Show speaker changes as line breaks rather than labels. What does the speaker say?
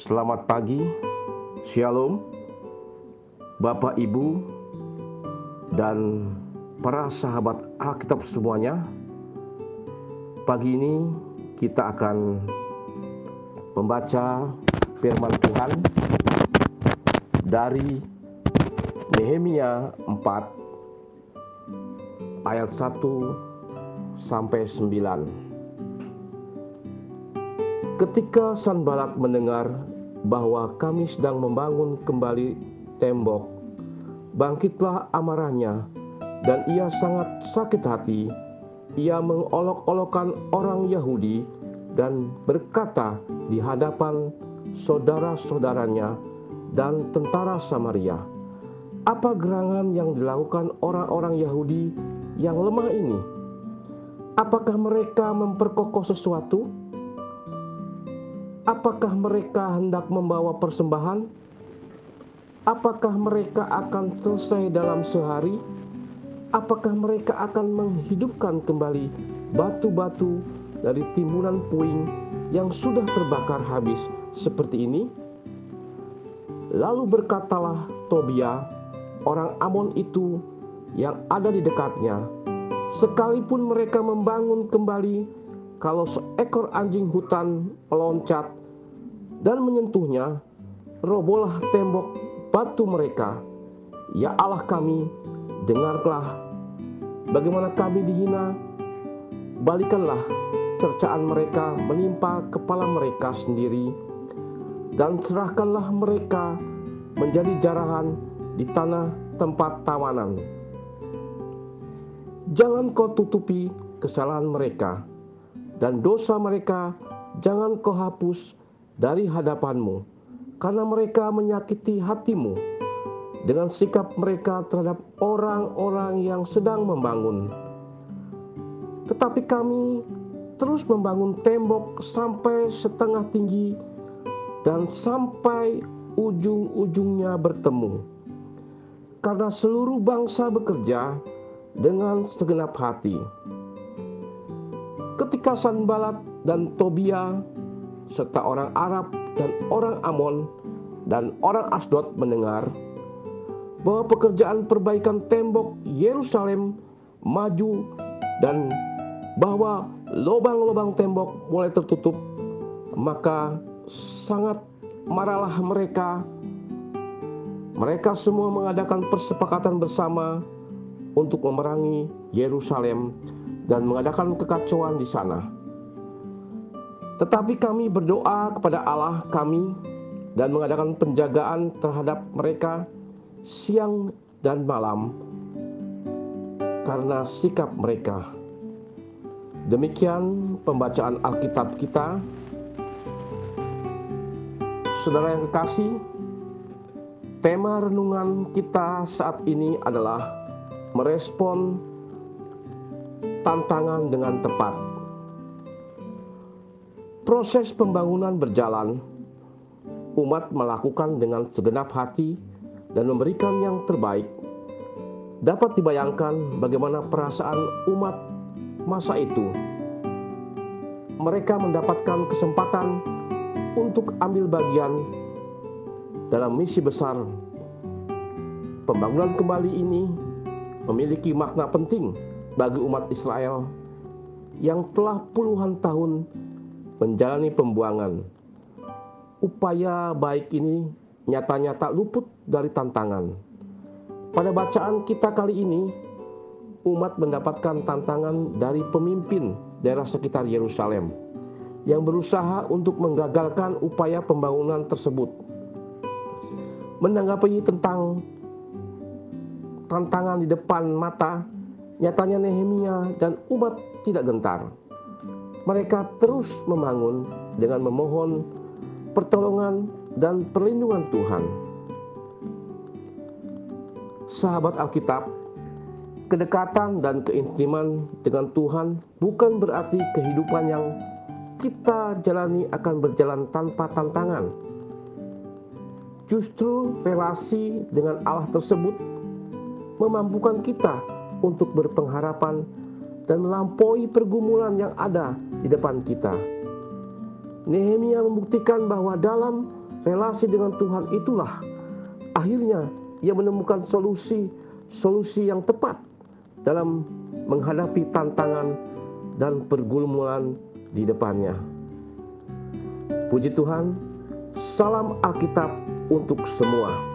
Selamat pagi, Shalom, Bapak Ibu, dan para sahabat Alkitab semuanya. Pagi ini kita akan membaca firman Tuhan dari Nehemia 4 ayat 1 sampai 9. Ketika Sanbalat mendengar bahwa kami sedang membangun kembali tembok, bangkitlah amarahnya dan ia sangat sakit hati. Ia mengolok-olokkan orang Yahudi dan berkata di hadapan saudara-saudaranya dan tentara Samaria, "Apa gerangan yang dilakukan orang-orang Yahudi yang lemah ini? Apakah mereka memperkokoh sesuatu?" Apakah mereka hendak membawa persembahan? Apakah mereka akan selesai dalam sehari? Apakah mereka akan menghidupkan kembali batu-batu dari timbunan puing yang sudah terbakar habis seperti ini? Lalu berkatalah Tobia, orang Amon itu yang ada di dekatnya, sekalipun mereka membangun kembali, kalau seekor anjing hutan meloncat dan menyentuhnya, robohlah tembok batu mereka. Ya Allah kami, dengarlah bagaimana kami dihina. Balikanlah cercaan mereka menimpa kepala mereka sendiri, dan serahkanlah mereka menjadi jarahan di tanah tempat tawanan. Jangan kau tutupi kesalahan mereka, dan dosa mereka jangan kau hapus dari hadapanmu, karena mereka menyakiti hatimu dengan sikap mereka terhadap orang-orang yang sedang membangun. Tetapi kami terus membangun tembok sampai setengah tinggi dan sampai ujung-ujungnya bertemu. Karena seluruh bangsa bekerja dengan segenap hati. Ketika Sanbalat dan Tobia serta orang Arab dan orang Amon dan orang Asdod mendengar bahwa pekerjaan perbaikan tembok Yerusalem maju dan bahwa lubang-lubang tembok mulai tertutup, maka sangat marahlah mereka. Mereka semua mengadakan persepakatan bersama untuk memerangi Yerusalem dan mengadakan kekacauan di sana. Tetapi kami berdoa kepada Allah kami dan mengadakan penjagaan terhadap mereka siang dan malam karena sikap mereka. Demikian pembacaan Alkitab kita. Saudara yang kekasih, tema renungan kita saat ini adalah merespon tantangan dengan tepat. Proses pembangunan berjalan, umat melakukan dengan segenap hati dan memberikan yang terbaik. Dapat dibayangkan bagaimana perasaan umat masa itu. Mereka mendapatkan kesempatan untuk ambil bagian dalam misi besar. Pembangunan kembali ini memiliki makna penting bagi umat Israel yang telah puluhan tahun menjalani pembuangan. Upaya baik ini nyatanya tak luput dari tantangan. Pada bacaan kita kali ini, umat mendapatkan tantangan dari pemimpin daerah sekitar Yerusalem yang berusaha untuk menggagalkan upaya pembangunan tersebut. Menanggapi tentang tantangan di depan mata, nyatanya Nehemia dan umat tidak gentar mereka terus membangun dengan memohon pertolongan dan perlindungan Tuhan. Sahabat Alkitab, kedekatan dan keintiman dengan Tuhan bukan berarti kehidupan yang kita jalani akan berjalan tanpa tantangan. Justru relasi dengan Allah tersebut memampukan kita untuk berpengharapan dan melampaui pergumulan yang ada di depan kita. Nehemia membuktikan bahwa dalam relasi dengan Tuhan itulah akhirnya ia menemukan solusi solusi yang tepat dalam menghadapi tantangan dan pergumulan di depannya. Puji Tuhan, salam Alkitab untuk semua.